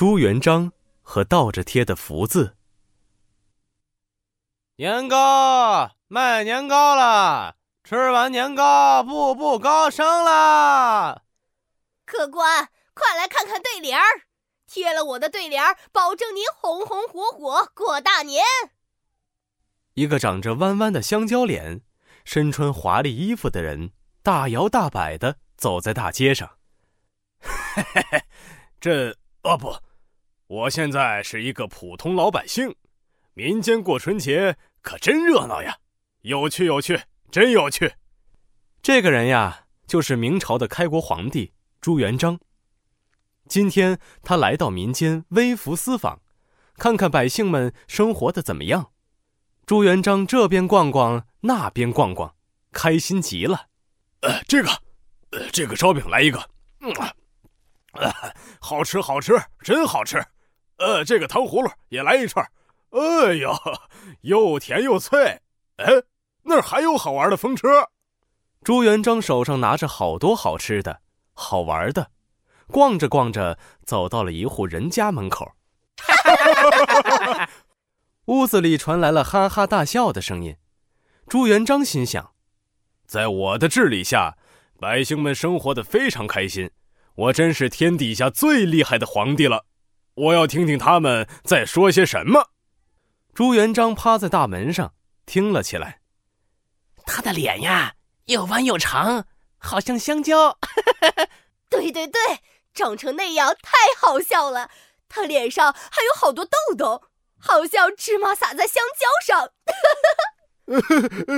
朱元璋和倒着贴的福字。年糕卖年糕了，吃完年糕步步高升啦！客官，快来看看对联儿，贴了我的对联儿，保证您红红火火过大年。一个长着弯弯的香蕉脸、身穿华丽衣服的人，大摇大摆的走在大街上。嘿嘿嘿，这哦不，我现在是一个普通老百姓，民间过春节。可真热闹呀，有趣有趣，真有趣。这个人呀，就是明朝的开国皇帝朱元璋。今天他来到民间微服私访，看看百姓们生活的怎么样。朱元璋这边逛逛，那边逛逛，开心极了。呃，这个，呃，这个烧饼来一个，嗯，呃，好吃好吃，真好吃。呃，这个糖葫芦也来一串。哎呀，又甜又脆！哎，那儿还有好玩的风车。朱元璋手上拿着好多好吃的、好玩的，逛着逛着，走到了一户人家门口。屋子里传来了哈哈大笑的声音。朱元璋心想：在我的治理下，百姓们生活的非常开心，我真是天底下最厉害的皇帝了。我要听听他们在说些什么。朱元璋趴在大门上听了起来。他的脸呀，又弯又长，好像香蕉。对对对，长成那样太好笑了。他脸上还有好多痘痘，好像芝麻撒在香蕉上。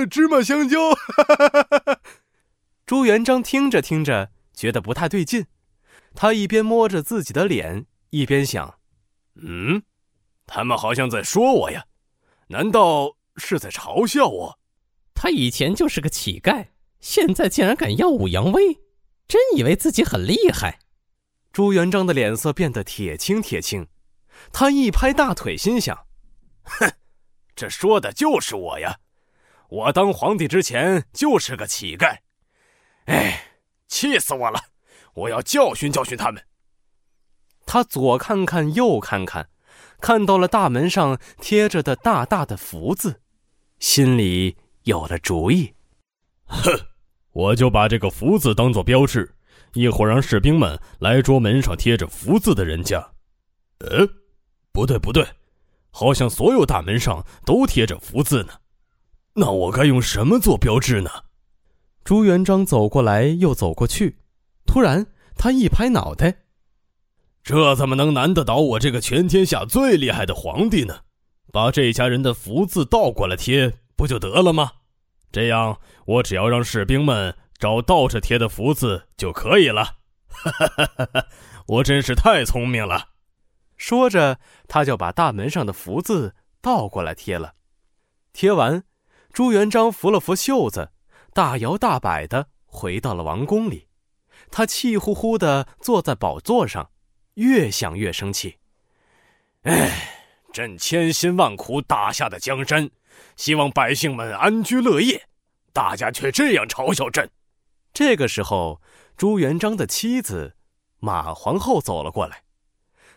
芝麻香蕉。朱元璋听着听着，觉得不太对劲。他一边摸着自己的脸，一边想：嗯。他们好像在说我呀，难道是在嘲笑我？他以前就是个乞丐，现在竟然敢耀武扬威，真以为自己很厉害。朱元璋的脸色变得铁青铁青，他一拍大腿，心想：哼，这说的就是我呀！我当皇帝之前就是个乞丐，哎，气死我了！我要教训教训他们。他左看看，右看看。看到了大门上贴着的大大的福字，心里有了主意。哼，我就把这个福字当做标志，一会儿让士兵们来捉门上贴着福字的人家。呃，不对不对，好像所有大门上都贴着福字呢。那我该用什么做标志呢？朱元璋走过来又走过去，突然他一拍脑袋。这怎么能难得倒我这个全天下最厉害的皇帝呢？把这家人的福字倒过来贴不就得了吗？这样我只要让士兵们找倒着贴的福字就可以了。哈哈哈哈哈！我真是太聪明了。说着，他就把大门上的福字倒过来贴了。贴完，朱元璋扶了扶袖子，大摇大摆的回到了王宫里。他气呼呼的坐在宝座上。越想越生气，哎，朕千辛万苦打下的江山，希望百姓们安居乐业，大家却这样嘲笑朕。这个时候，朱元璋的妻子马皇后走了过来，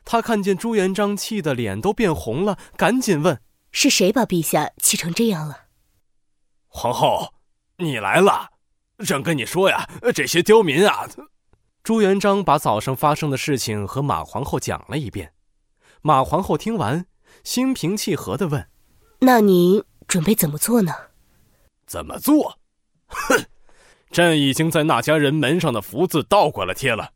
她看见朱元璋气得脸都变红了，赶紧问：“是谁把陛下气成这样了？”皇后，你来了，朕跟你说呀，这些刁民啊。朱元璋把早上发生的事情和马皇后讲了一遍。马皇后听完，心平气和的问：“那您准备怎么做呢？”“怎么做？哼，朕已经在那家人门上的福字倒过来贴了。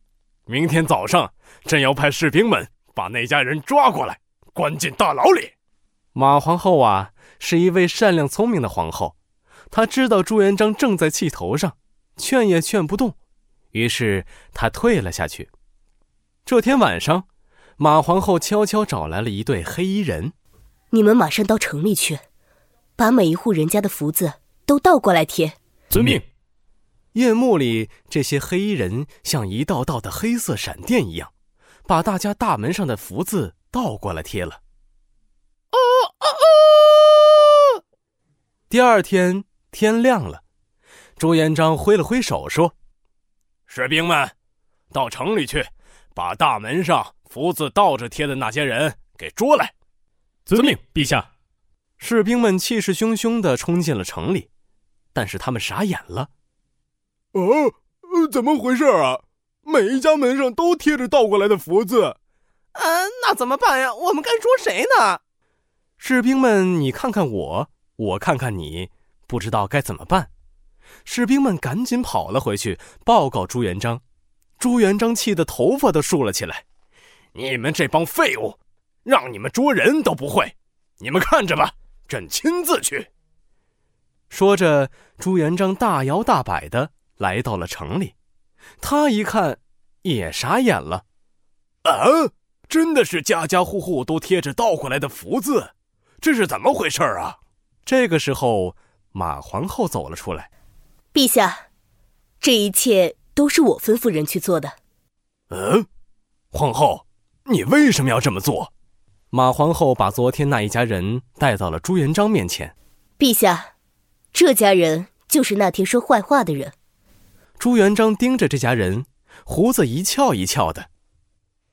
明天早上，朕要派士兵们把那家人抓过来，关进大牢里。”马皇后啊，是一位善良聪明的皇后，她知道朱元璋正在气头上，劝也劝不动。于是他退了下去。这天晚上，马皇后悄悄找来了一对黑衣人：“你们马上到城里去，把每一户人家的福字都倒过来贴。”遵命。夜幕里，这些黑衣人像一道道的黑色闪电一样，把大家大门上的福字倒过来贴了。哦哦哦！第二天天亮了，朱元璋挥了挥手说。士兵们，到城里去，把大门上福字倒着贴的那些人给捉来。遵命，陛下。士兵们气势汹汹地冲进了城里，但是他们傻眼了。哦，怎么回事啊？每一家门上都贴着倒过来的福字。嗯，那怎么办呀？我们该捉谁呢？士兵们，你看看我，我看看你，不知道该怎么办。士兵们赶紧跑了回去，报告朱元璋。朱元璋气得头发都竖了起来：“你们这帮废物，让你们捉人都不会，你们看着吧，朕亲自去。”说着，朱元璋大摇大摆的来到了城里。他一看，也傻眼了：“啊，真的是家家户户都贴着倒过来的福字。”这是怎么回事啊？这个时候，马皇后走了出来。陛下，这一切都是我吩咐人去做的。嗯，皇后，你为什么要这么做？马皇后把昨天那一家人带到了朱元璋面前。陛下，这家人就是那天说坏话的人。朱元璋盯着这家人，胡子一翘一翘的。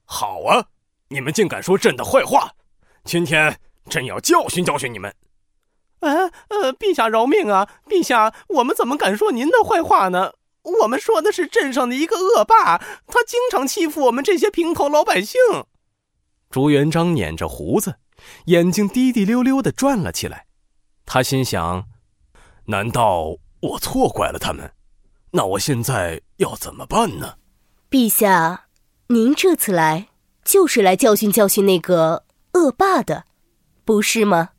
好啊，你们竟敢说朕的坏话！今天。朕要教训教训你们！哎，呃，陛下饶命啊！陛下，我们怎么敢说您的坏话呢？我们说的是镇上的一个恶霸，他经常欺负我们这些平头老百姓。朱元璋捻着胡子，眼睛滴滴溜溜的转了起来。他心想：难道我错怪了他们？那我现在要怎么办呢？陛下，您这次来就是来教训教训那个恶霸的。不是吗？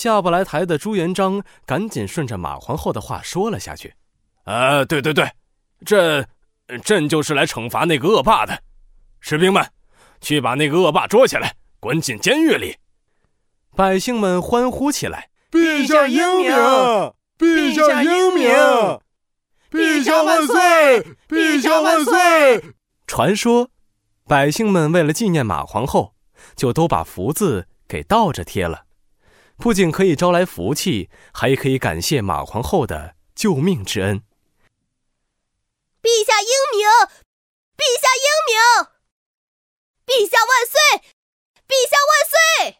下不来台的朱元璋赶紧顺着马皇后的话说了下去：“啊，对对对，朕，朕就是来惩罚那个恶霸的。士兵们，去把那个恶霸捉起来，关进监狱里。”百姓们欢呼起来：“陛下英明！陛下英明！陛下万岁！陛下万岁！”传说，百姓们为了纪念马皇后，就都把福字。给倒着贴了，不仅可以招来福气，还可以感谢马皇后的救命之恩。陛下英明，陛下英明，陛下万岁，陛下万岁。